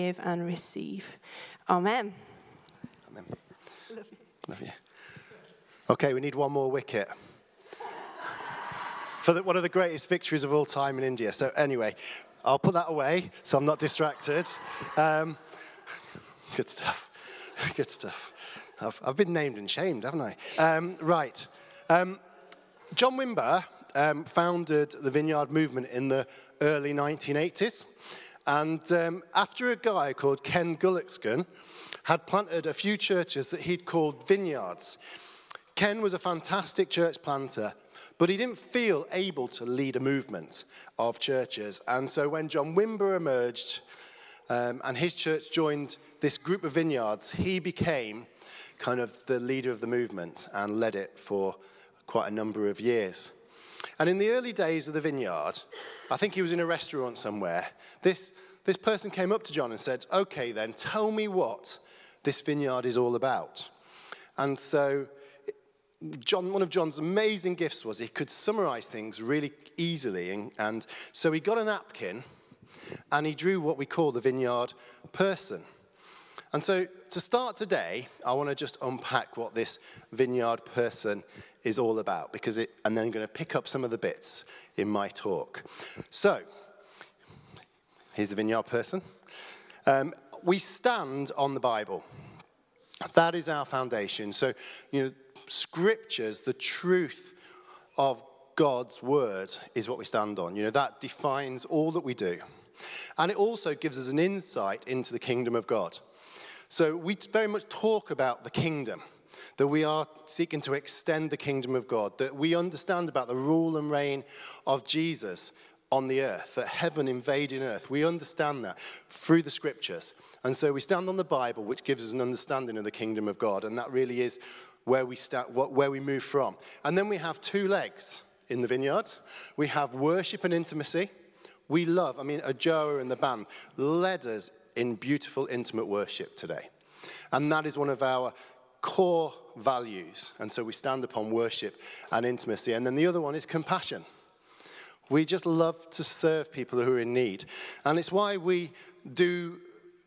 give and receive. Amen. Amen. Love you. Okay, we need one more wicket. For the, one of the greatest victories of all time in India. So, anyway, I'll put that away so I'm not distracted. Um, good stuff. Good stuff. I've, I've been named and shamed, haven't I? Um, right. Um, John Wimber um, founded the Vineyard movement in the early 1980s. And um, after a guy called Ken Gulliksen had planted a few churches that he'd called vineyards, Ken was a fantastic church planter, but he didn't feel able to lead a movement of churches. And so when John Wimber emerged um, and his church joined this group of vineyards, he became kind of the leader of the movement and led it for quite a number of years. And in the early days of the vineyard, I think he was in a restaurant somewhere, this, this person came up to John and said, Okay, then, tell me what this vineyard is all about. And so, John, one of John's amazing gifts was he could summarize things really easily. And, and so he got a napkin and he drew what we call the vineyard person. And so, to start today, I want to just unpack what this vineyard person is all about, because it, and then I'm going to pick up some of the bits in my talk. So, here's the vineyard person. Um, we stand on the Bible. That is our foundation. So, you know, scriptures, the truth of God's word is what we stand on. You know, that defines all that we do. And it also gives us an insight into the kingdom of God. So we very much talk about the kingdom, that we are seeking to extend the kingdom of God, that we understand about the rule and reign of Jesus on the earth, that heaven invading earth. We understand that through the scriptures. And so we stand on the Bible, which gives us an understanding of the kingdom of God. And that really is where we, start, where we move from. And then we have two legs in the vineyard we have worship and intimacy. We love, I mean, Ajoa and the band led us in beautiful, intimate worship today. And that is one of our core values. And so we stand upon worship and intimacy. And then the other one is compassion. We just love to serve people who are in need. And it's why we do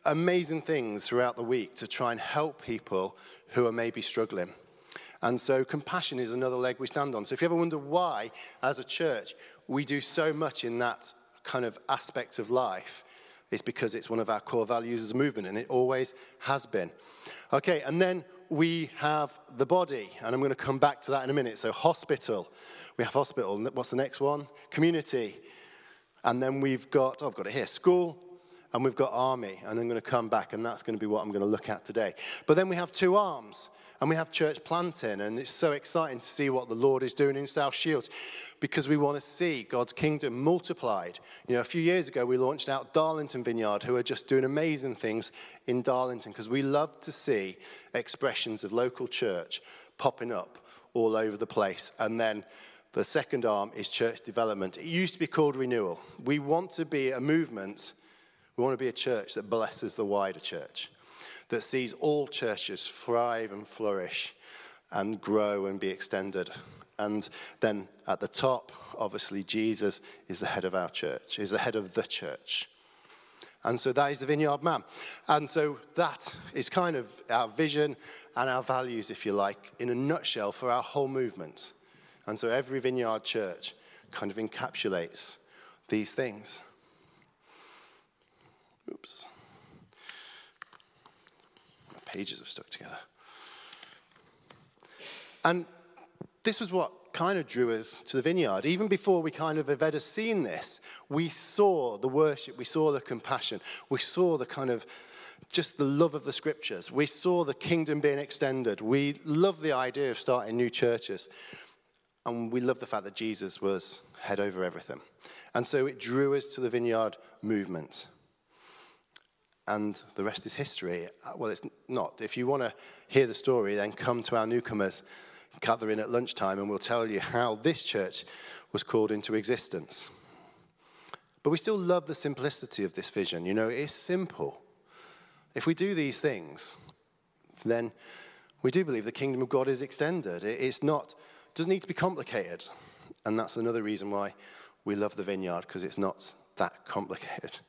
amazing things throughout the week to try and help people who are maybe struggling. And so compassion is another leg we stand on. So if you ever wonder why, as a church, we do so much in that kind of aspect of life it's because it's one of our core values as a movement, and it always has been. Okay, and then we have the body, and I'm going to come back to that in a minute. So, hospital. We have hospital. What's the next one? Community. And then we've got, oh, I've got it here, school, and we've got army. And I'm going to come back, and that's going to be what I'm going to look at today. But then we have two arms and we have church planting, and it's so exciting to see what the Lord is doing in South Shields because we want to see God's kingdom multiplied. You know, a few years ago, we launched out Darlington Vineyard, who are just doing amazing things in Darlington because we love to see expressions of local church popping up all over the place. And then the second arm is church development. It used to be called renewal. We want to be a movement, we want to be a church that blesses the wider church that sees all churches thrive and flourish and grow and be extended. And then at the top, obviously, Jesus is the head of our church, is the head of the church. And so that is the vineyard man. And so that is kind of our vision and our values, if you like, in a nutshell for our whole movement. And so every vineyard church kind of encapsulates these things. Oops pages have stuck together. And this was what kind of drew us to the vineyard. Even before we kind of have ever seen this, we saw the worship, we saw the compassion, we saw the kind of just the love of the scriptures. We saw the kingdom being extended. We love the idea of starting new churches. And we love the fact that Jesus was head over everything. And so it drew us to the vineyard movement and the rest is history. Uh, well, it's not. If you want to hear the story, then come to our newcomers, gather in at lunchtime, and we'll tell you how this church was called into existence. But we still love the simplicity of this vision. You know, it's simple. If we do these things, then we do believe the kingdom of God is extended. It's not, doesn't need to be complicated. And that's another reason why we love the vineyard, because it's not that complicated.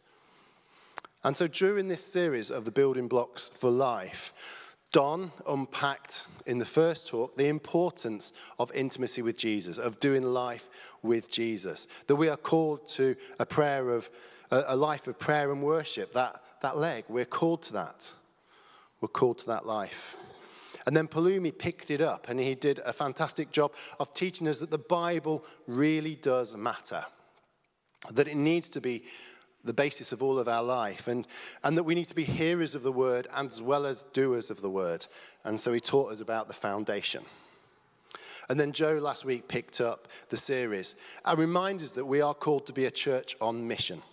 And so during this series of the building blocks for life, Don unpacked in the first talk the importance of intimacy with Jesus, of doing life with Jesus. That we are called to a prayer of a, life of prayer and worship. That that leg, we're called to that. We're called to that life. And then Palumi picked it up and he did a fantastic job of teaching us that the Bible really does matter. That it needs to be the basis of all of our life, and, and that we need to be hearers of the word as well as doers of the word. And so he taught us about the foundation. And then Joe last week picked up the series and reminds us that we are called to be a church on mission.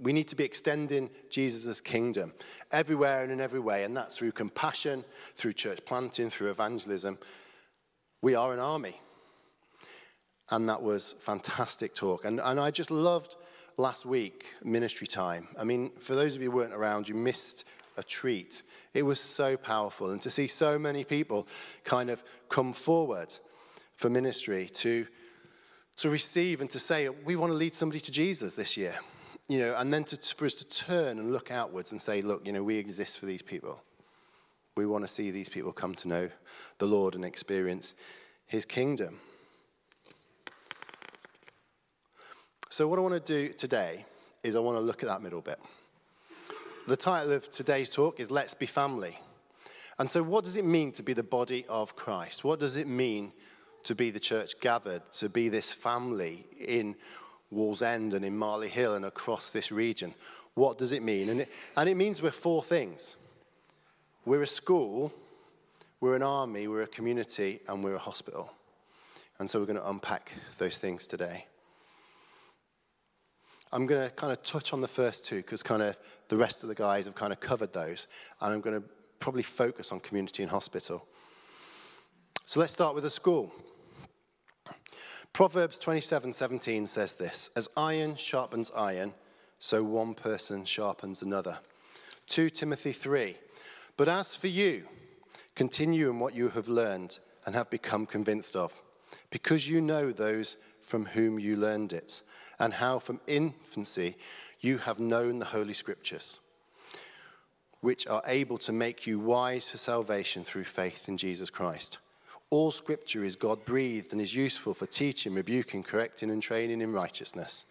We need to be extending Jesus' kingdom everywhere and in every way, and that's through compassion, through church planting, through evangelism. We are an army. And that was fantastic talk. And, and I just loved last week, ministry time. I mean, for those of you who weren't around, you missed a treat. It was so powerful. And to see so many people kind of come forward for ministry to, to receive and to say, we want to lead somebody to Jesus this year. You know, and then to, for us to turn and look outwards and say, look, you know, we exist for these people. We want to see these people come to know the Lord and experience his kingdom. So, what I want to do today is I want to look at that middle bit. The title of today's talk is Let's Be Family. And so, what does it mean to be the body of Christ? What does it mean to be the church gathered, to be this family in Wallsend and in Marley Hill and across this region? What does it mean? And it, and it means we're four things we're a school, we're an army, we're a community, and we're a hospital. And so, we're going to unpack those things today. I'm going to kind of touch on the first two because kind of the rest of the guys have kind of covered those. And I'm going to probably focus on community and hospital. So let's start with the school. Proverbs 27:17 says this, as iron sharpens iron, so one person sharpens another. 2 Timothy 3. But as for you, continue in what you have learned and have become convinced of, because you know those from whom you learned it and how from infancy you have known the Holy Scriptures, which are able to make you wise for salvation through faith in Jesus Christ. All Scripture is God breathed and is useful for teaching, rebuking, correcting, and training in righteousness,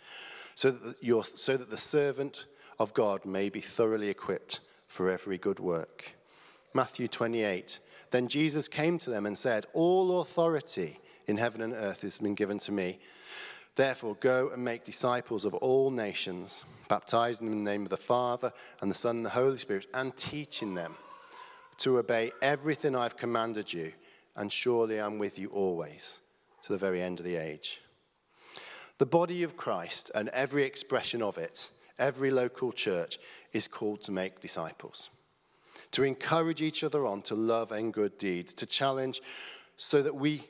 so that, so that the servant of God may be thoroughly equipped for every good work. Matthew 28. Then Jesus came to them and said, All authority in heaven and earth has been given to me. Therefore, go and make disciples of all nations, baptizing them in the name of the Father and the Son and the Holy Spirit, and teaching them to obey everything I've commanded you, and surely I'm with you always to the very end of the age. The body of Christ and every expression of it, every local church, is called to make disciples, to encourage each other on to love and good deeds, to challenge so that we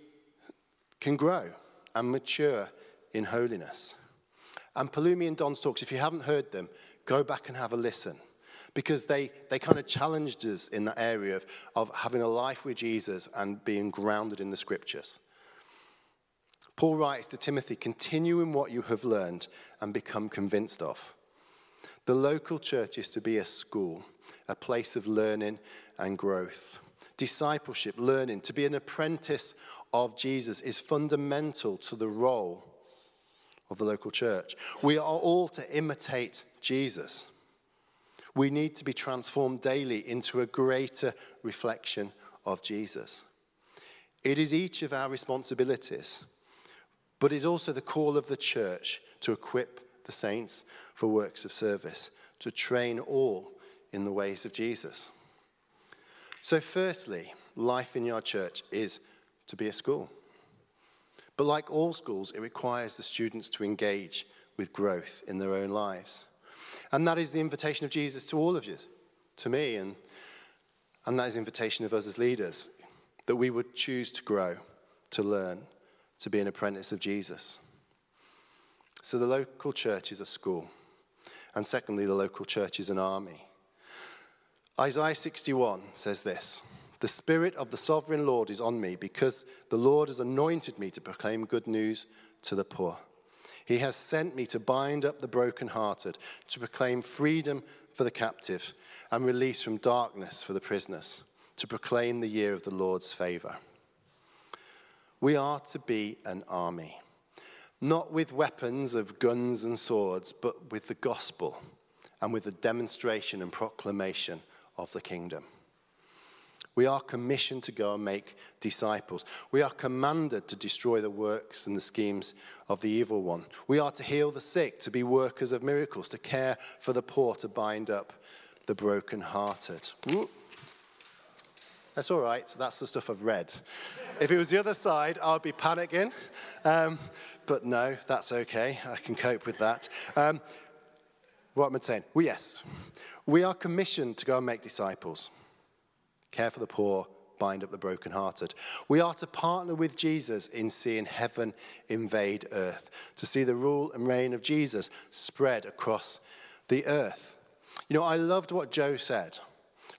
can grow and mature in holiness. And Palumi and Don's talks, if you haven't heard them, go back and have a listen because they, they kind of challenged us in that area of, of having a life with Jesus and being grounded in the scriptures. Paul writes to Timothy, continue in what you have learned and become convinced of. The local church is to be a school, a place of learning and growth. Discipleship, learning, to be an apprentice of Jesus is fundamental to the role of the local church. We are all to imitate Jesus. We need to be transformed daily into a greater reflection of Jesus. It is each of our responsibilities, but it's also the call of the church to equip the saints for works of service, to train all in the ways of Jesus. So, firstly, life in your church is to be a school. But like all schools, it requires the students to engage with growth in their own lives. And that is the invitation of Jesus to all of you, to me, and, and that is the invitation of us as leaders, that we would choose to grow, to learn, to be an apprentice of Jesus. So the local church is a school. And secondly, the local church is an army. Isaiah 61 says this the Spirit of the sovereign Lord is on me because the Lord has anointed me to proclaim good news to the poor. He has sent me to bind up the brokenhearted, to proclaim freedom for the captive, and release from darkness for the prisoners, to proclaim the year of the Lord's favor. We are to be an army, not with weapons of guns and swords, but with the gospel and with the demonstration and proclamation of the kingdom. We are commissioned to go and make disciples. We are commanded to destroy the works and the schemes of the evil one. We are to heal the sick, to be workers of miracles, to care for the poor, to bind up the brokenhearted. That's all right. That's the stuff I've read. If it was the other side, I'd be panicking. Um, but no, that's okay. I can cope with that. Um, what am I saying? Well, yes, we are commissioned to go and make disciples care for the poor, bind up the brokenhearted. We are to partner with Jesus in seeing heaven invade earth, to see the rule and reign of Jesus spread across the earth. You know, I loved what Joe said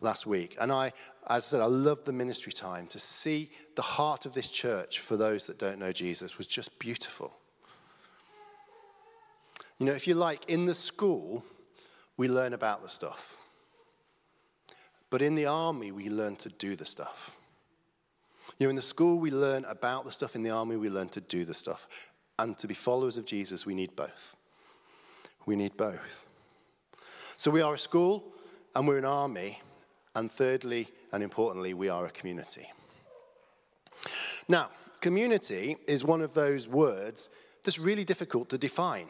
last week, and I, as I said, I loved the ministry time. To see the heart of this church for those that don't know Jesus was just beautiful. You know, if you like, in the school, we learn about the stuff. But in the army, we learn to do the stuff. You know, in the school, we learn about the stuff. In the army, we learn to do the stuff. And to be followers of Jesus, we need both. We need both. So we are a school and we're an army. And thirdly, and importantly, we are a community. Now, community is one of those words that's really difficult to define.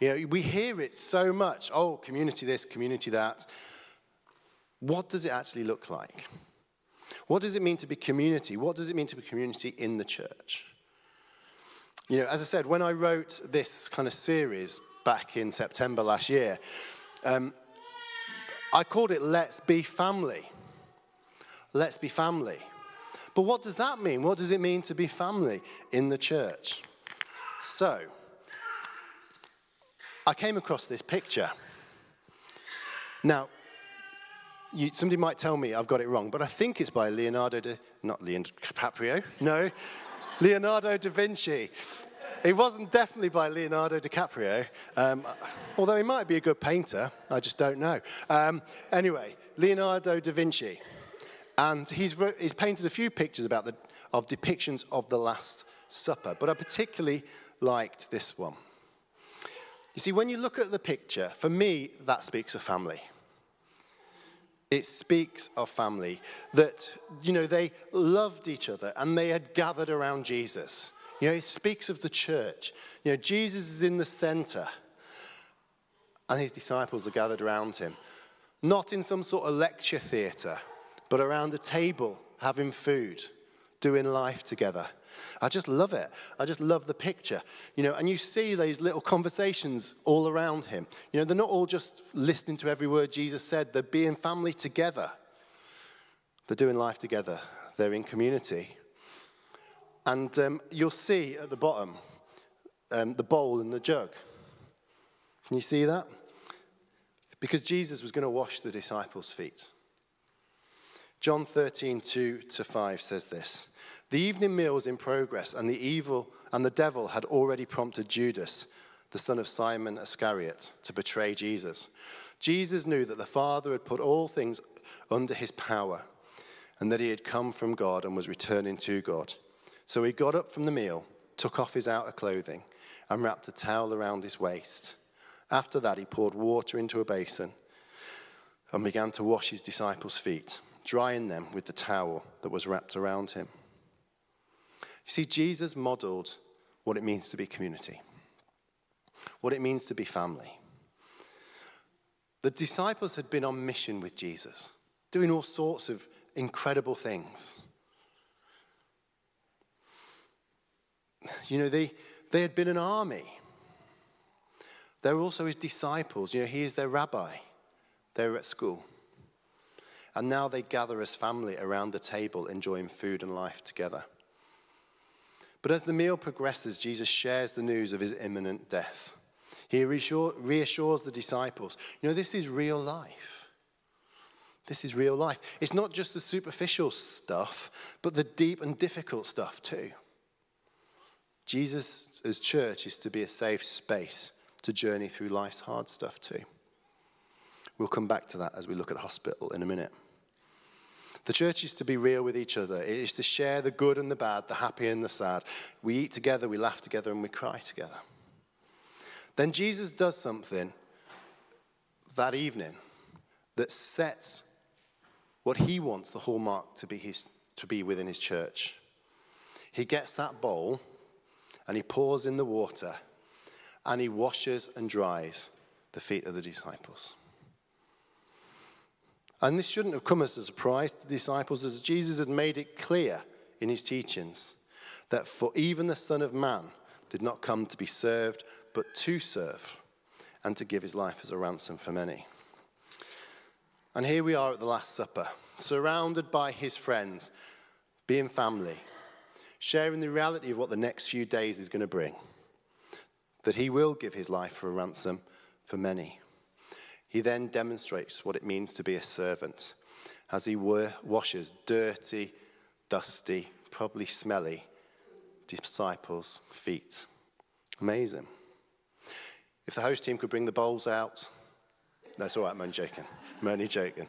You know, we hear it so much oh, community this, community that. What does it actually look like? What does it mean to be community? What does it mean to be community in the church? You know, as I said, when I wrote this kind of series back in September last year, um, I called it Let's Be Family. Let's Be Family. But what does that mean? What does it mean to be family in the church? So, I came across this picture. Now, you, somebody might tell me I've got it wrong, but I think it's by Leonardo da, not Leonardo DiCaprio, no, Leonardo da Vinci. It wasn't definitely by Leonardo DiCaprio, um, although he might be a good painter. I just don't know. Um, anyway, Leonardo da Vinci, and he's, he's painted a few pictures about the, of depictions of the Last Supper, but I particularly liked this one. You see, when you look at the picture, for me, that speaks of family. It speaks of family that, you know, they loved each other and they had gathered around Jesus. You know, it speaks of the church. You know, Jesus is in the center and his disciples are gathered around him. Not in some sort of lecture theatre, but around a table having food, doing life together. I just love it. I just love the picture. You know, and you see these little conversations all around him. You know, they're not all just listening to every word Jesus said, they're being family together. They're doing life together. They're in community. And um, you'll see at the bottom um, the bowl and the jug. Can you see that? Because Jesus was going to wash the disciples' feet. John 13, 2 to 5 says this the evening meal was in progress, and the evil and the devil had already prompted Judas, the son of Simon Iscariot, to betray Jesus. Jesus knew that the Father had put all things under his power, and that he had come from God and was returning to God. So he got up from the meal, took off his outer clothing, and wrapped a towel around his waist. After that, he poured water into a basin and began to wash his disciples' feet, drying them with the towel that was wrapped around him. You see, Jesus modeled what it means to be community, what it means to be family. The disciples had been on mission with Jesus, doing all sorts of incredible things. You know, they, they had been an army. They were also his disciples. You know, he is their rabbi. They were at school. And now they gather as family around the table, enjoying food and life together. But as the meal progresses, Jesus shares the news of his imminent death. He reassures the disciples you know, this is real life. This is real life. It's not just the superficial stuff, but the deep and difficult stuff too. Jesus, as church, is to be a safe space to journey through life's hard stuff too. We'll come back to that as we look at hospital in a minute. The church is to be real with each other. It is to share the good and the bad, the happy and the sad. We eat together, we laugh together, and we cry together. Then Jesus does something that evening that sets what he wants the hallmark to be, his, to be within his church. He gets that bowl and he pours in the water and he washes and dries the feet of the disciples. And this shouldn't have come as a surprise to the disciples, as Jesus had made it clear in his teachings that for even the Son of Man did not come to be served, but to serve and to give his life as a ransom for many. And here we are at the Last Supper, surrounded by his friends, being family, sharing the reality of what the next few days is going to bring. That he will give his life for a ransom for many. He then demonstrates what it means to be a servant as he washes dirty, dusty, probably smelly disciples' feet. Amazing. If the host team could bring the bowls out, that's all right, I'm only joking. I'm only joking.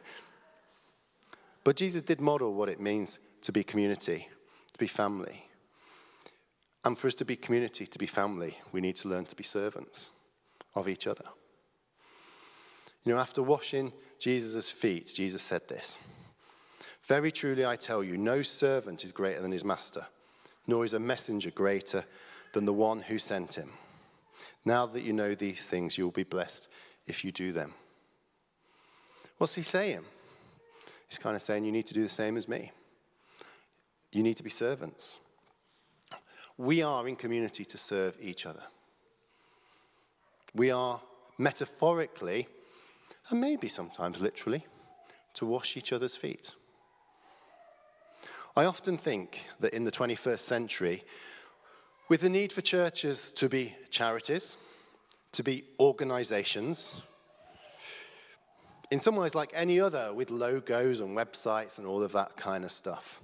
But Jesus did model what it means to be community, to be family. And for us to be community, to be family, we need to learn to be servants of each other. You know, after washing Jesus' feet, Jesus said this Very truly I tell you, no servant is greater than his master, nor is a messenger greater than the one who sent him. Now that you know these things, you will be blessed if you do them. What's he saying? He's kind of saying, You need to do the same as me. You need to be servants. We are in community to serve each other. We are metaphorically, and maybe sometimes literally, to wash each other's feet. I often think that in the 21st century, with the need for churches to be charities, to be organizations, in some ways like any other with logos and websites and all of that kind of stuff,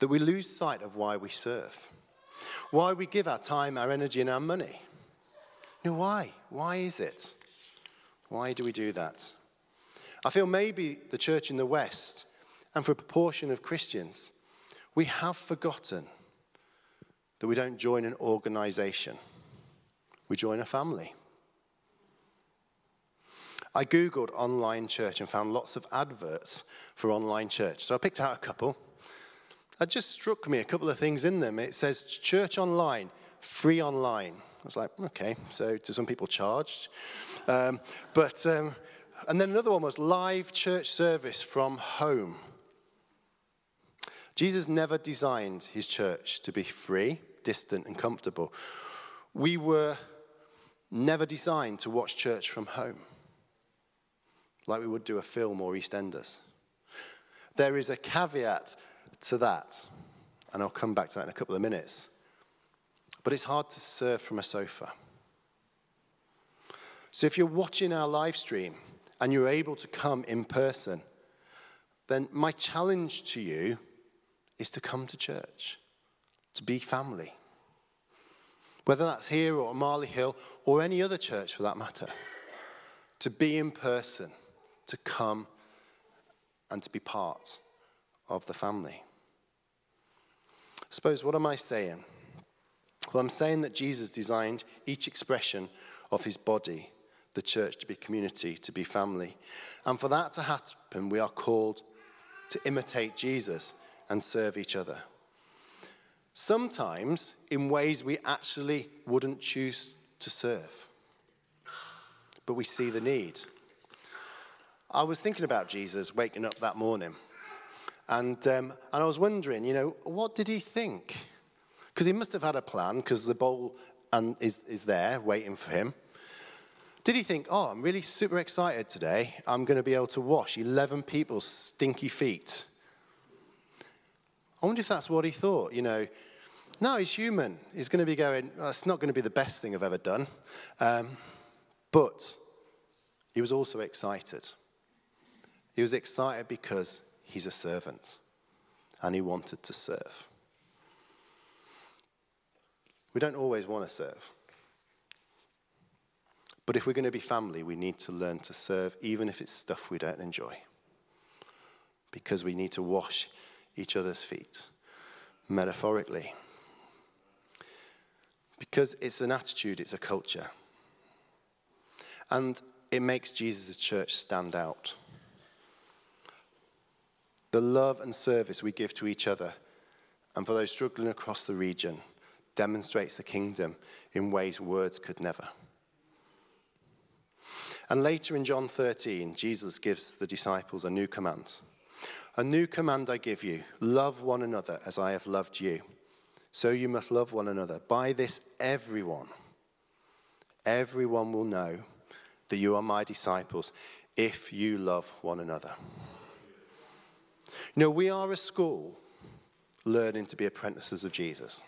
that we lose sight of why we serve, why we give our time, our energy, and our money. You know, why? Why is it? Why do we do that? I feel maybe the church in the West, and for a proportion of Christians, we have forgotten that we don't join an organization, we join a family. I Googled online church and found lots of adverts for online church. So I picked out a couple. It just struck me a couple of things in them. It says church online, free online. I was like, okay, so do some people charge? Um, but, um, and then another one was live church service from home. Jesus never designed his church to be free distant and comfortable. We were never designed to watch church from home like we would do a film or EastEnders. There is a caveat to that, and I'll come back to that in a couple of minutes. But it's hard to serve from a sofa. So if you're watching our live stream and you're able to come in person, then my challenge to you is to come to church to be family. Whether that's here or Marley Hill or any other church for that matter. To be in person, to come and to be part of the family. I suppose, what am I saying? Well, I'm saying that Jesus designed each expression of his body, the church, to be community, to be family. And for that to happen, we are called to imitate Jesus and serve each other sometimes in ways we actually wouldn't choose to serve. But we see the need. I was thinking about Jesus waking up that morning, and, um, and I was wondering, you know, what did he think? Because he must have had a plan, because the bowl and is, is there waiting for him. Did he think, oh, I'm really super excited today. I'm going to be able to wash 11 people's stinky feet? I wonder if that's what he thought. You know, no, he's human. He's going to be going, that's not going to be the best thing I've ever done. Um, but he was also excited. He was excited because he's a servant and he wanted to serve. We don't always want to serve. But if we're going to be family, we need to learn to serve, even if it's stuff we don't enjoy. Because we need to wash each other's feet, metaphorically. Because it's an attitude, it's a culture. And it makes Jesus' church stand out. The love and service we give to each other and for those struggling across the region demonstrates the kingdom in ways words could never. And later in John 13, Jesus gives the disciples a new command. A new command I give you love one another as I have loved you. So you must love one another. By this, everyone, everyone will know that you are my disciples if you love one another. Know, we are a school learning to be apprentices of Jesus,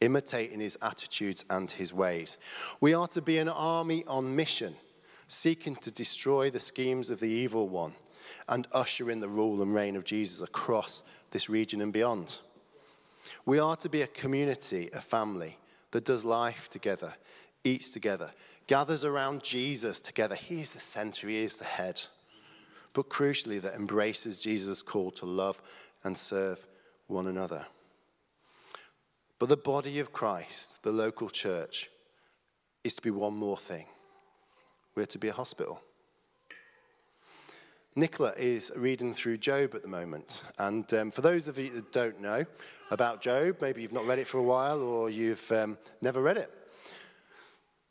imitating his attitudes and his ways. We are to be an army on mission, seeking to destroy the schemes of the evil one and usher in the rule and reign of Jesus across this region and beyond. We are to be a community, a family that does life together, eats together, gathers around Jesus together. He is the center, He is the head. But crucially, that embraces Jesus' call to love and serve one another. But the body of Christ, the local church, is to be one more thing. We're to be a hospital. Nicola is reading through Job at the moment. And um, for those of you that don't know about Job, maybe you've not read it for a while or you've um, never read it.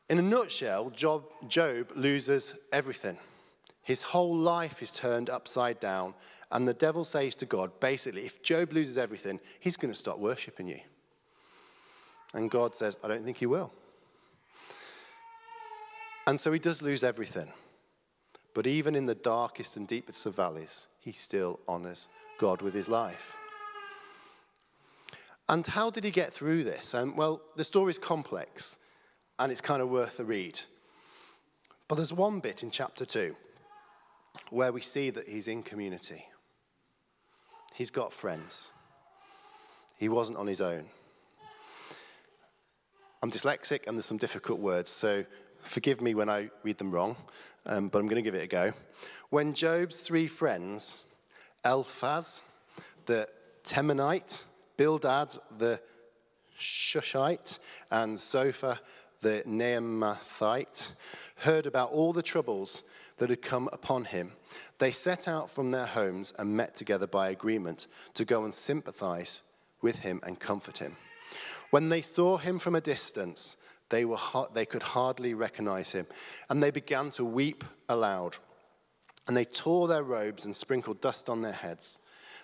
In a nutshell, Job, Job loses everything. His whole life is turned upside down, and the devil says to God, basically, if Job loses everything, he's going to stop worshipping you. And God says, I don't think he will. And so he does lose everything. But even in the darkest and deepest of valleys, he still honors God with his life. And how did he get through this? Um, well, the story is complex and it's kind of worth a read. But there's one bit in chapter 2 where we see that he's in community. He's got friends. He wasn't on his own. I'm dyslexic and there's some difficult words, so forgive me when I read them wrong, um, but I'm going to give it a go. When Job's three friends, Eliphaz, the Temanite, Bildad, the Shushite, and Zophar, the Naamathite, heard about all the troubles that had come upon him, they set out from their homes and met together by agreement to go and sympathize with him and comfort him. When they saw him from a distance, they, were they could hardly recognize him, and they began to weep aloud. And they tore their robes and sprinkled dust on their heads.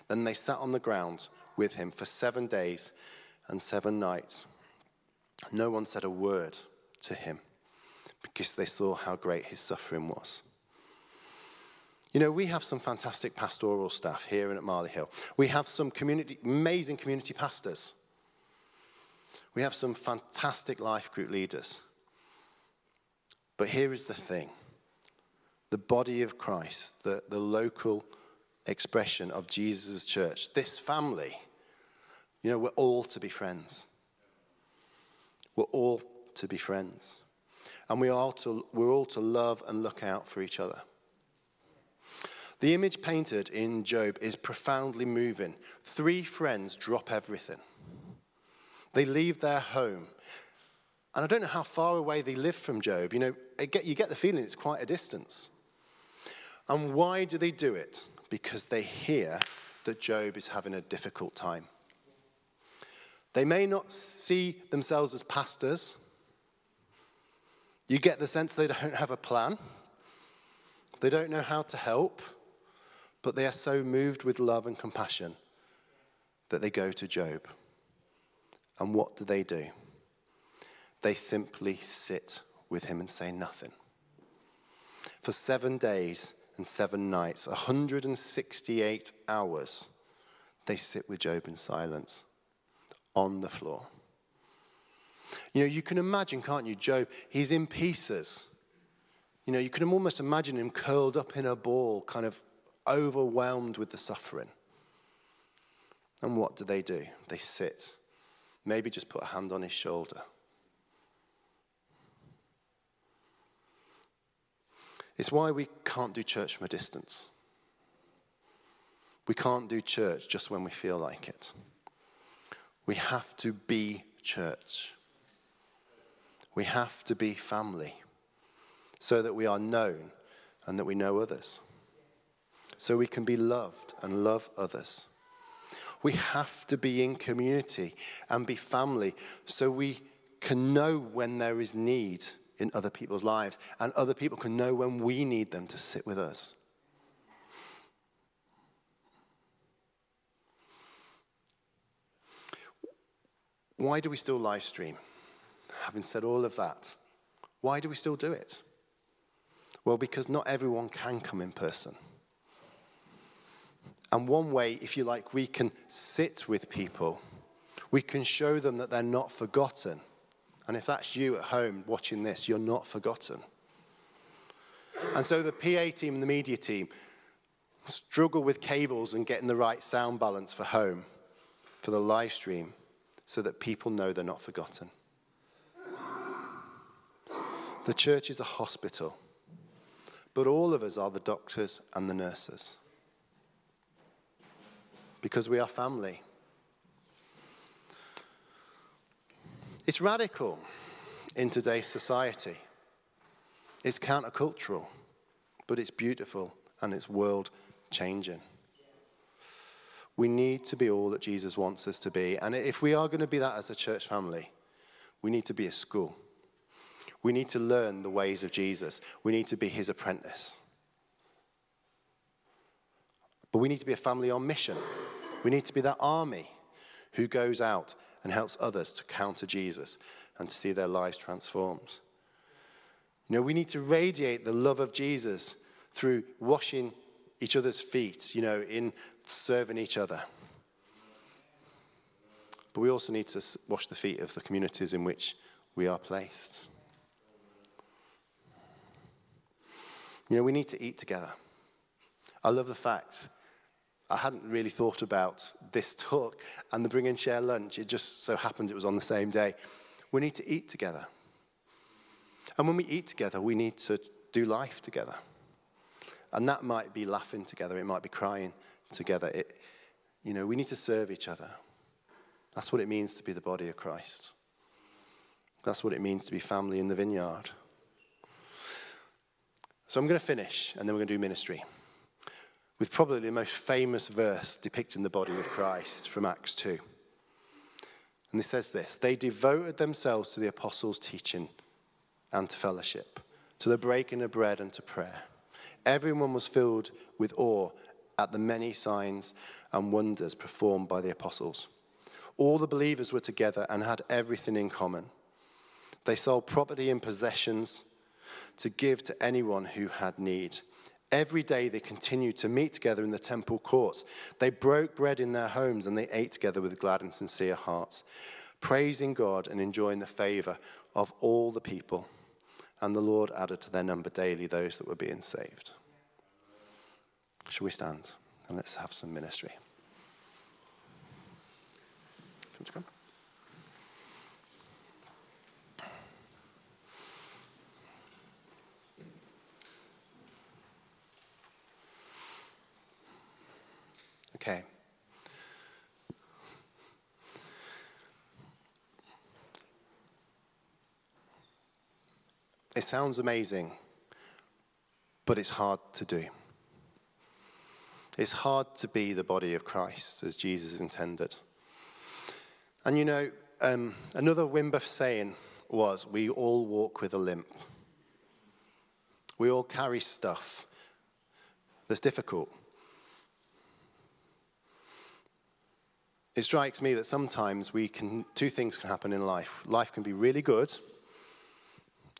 Then they sat on the ground with him for seven days and seven nights. No one said a word to him because they saw how great his suffering was. You know, we have some fantastic pastoral staff here and at Marley Hill. We have some community, amazing community pastors. We have some fantastic life group leaders. But here is the thing the body of Christ, the, the local expression of Jesus' church, this family, you know, we're all to be friends. We're all to be friends. And we are to, we're all to love and look out for each other. The image painted in Job is profoundly moving. Three friends drop everything. They leave their home. And I don't know how far away they live from Job. You know, you get the feeling it's quite a distance. And why do they do it? Because they hear that Job is having a difficult time. They may not see themselves as pastors. You get the sense they don't have a plan. They don't know how to help, but they are so moved with love and compassion that they go to Job. And what do they do? They simply sit with him and say nothing. For seven days and seven nights, 168 hours, they sit with Job in silence on the floor. You know, you can imagine, can't you, Job? He's in pieces. You know, you can almost imagine him curled up in a ball, kind of overwhelmed with the suffering. And what do they do? They sit, maybe just put a hand on his shoulder. It's why we can't do church from a distance. We can't do church just when we feel like it. We have to be church. We have to be family so that we are known and that we know others. So we can be loved and love others. We have to be in community and be family so we can know when there is need in other people's lives and other people can know when we need them to sit with us. Why do we still live stream? Having said all of that, why do we still do it? Well, because not everyone can come in person. And one way, if you like, we can sit with people, we can show them that they're not forgotten. And if that's you at home watching this, you're not forgotten. And so the PA team and the media team struggle with cables and getting the right sound balance for home, for the live stream, so that people know they're not forgotten. The church is a hospital, but all of us are the doctors and the nurses because we are family. It's radical in today's society. It's countercultural, but it's beautiful and it's world changing. We need to be all that Jesus wants us to be. And if we are going to be that as a church family, we need to be a school. We need to learn the ways of Jesus. We need to be his apprentice. But we need to be a family on mission. We need to be that army who goes out and helps others to counter Jesus and to see their lives transformed. You know, we need to radiate the love of Jesus through washing each other's feet, you know, in serving each other. But we also need to wash the feet of the communities in which we are placed. You know, we need to eat together. I love the fact I hadn't really thought about this talk and the bring and share lunch. It just so happened it was on the same day. We need to eat together. And when we eat together, we need to do life together. And that might be laughing together, it might be crying together. It, you know, we need to serve each other. That's what it means to be the body of Christ. That's what it means to be family in the vineyard. So I'm going to finish, and then we're going to do ministry with probably the most famous verse depicting the body of Christ from Acts 2. And it says this They devoted themselves to the apostles' teaching and to fellowship, to the breaking of bread and to prayer. Everyone was filled with awe at the many signs and wonders performed by the apostles. All the believers were together and had everything in common. They sold property and possessions to give to anyone who had need. Every day they continued to meet together in the temple courts. They broke bread in their homes and they ate together with glad and sincere hearts, praising God and enjoying the favor of all the people. And the Lord added to their number daily those that were being saved. Shall we stand and let's have some ministry? Come. Okay. It sounds amazing, but it's hard to do. It's hard to be the body of Christ as Jesus intended. And you know, um, another Wim saying was, We all walk with a limp. We all carry stuff that's difficult. It strikes me that sometimes we can, two things can happen in life. Life can be really good,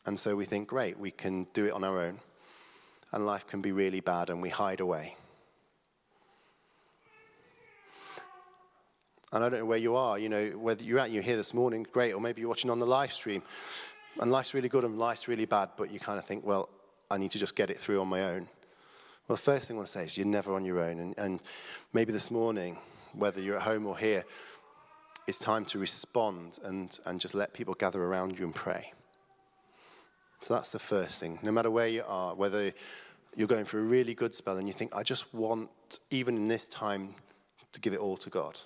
and so we think, great, we can do it on our own. And life can be really bad, and we hide away. And I don't know where you are, you know, whether you're at, you're here this morning, great, or maybe you're watching on the live stream, and life's really good and life's really bad, but you kind of think, well, I need to just get it through on my own. Well, the first thing I want to say is you're never on your own. And, and maybe this morning, whether you're at home or here, it's time to respond and, and just let people gather around you and pray. So that's the first thing. No matter where you are, whether you're going through a really good spell and you think, I just want, even in this time, to give it all to God,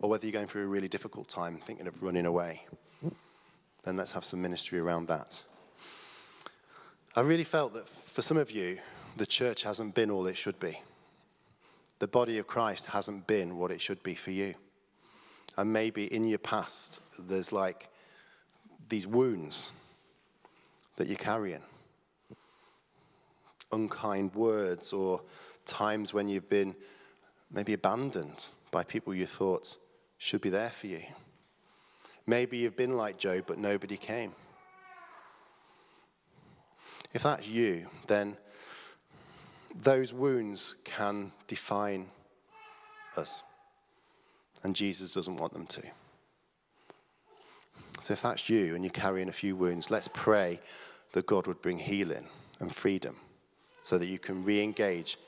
or whether you're going through a really difficult time thinking of running away, then let's have some ministry around that. I really felt that for some of you, the church hasn't been all it should be. The body of Christ hasn't been what it should be for you. And maybe in your past, there's like these wounds that you're carrying unkind words or times when you've been maybe abandoned by people you thought should be there for you. Maybe you've been like Job, but nobody came. If that's you, then those wounds can define us. And Jesus doesn't want them to. So if that's you and you're carrying a few wounds, let's pray that God would bring healing and freedom so that you can re engage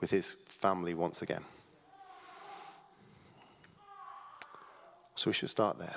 with his family once again. So we should start there.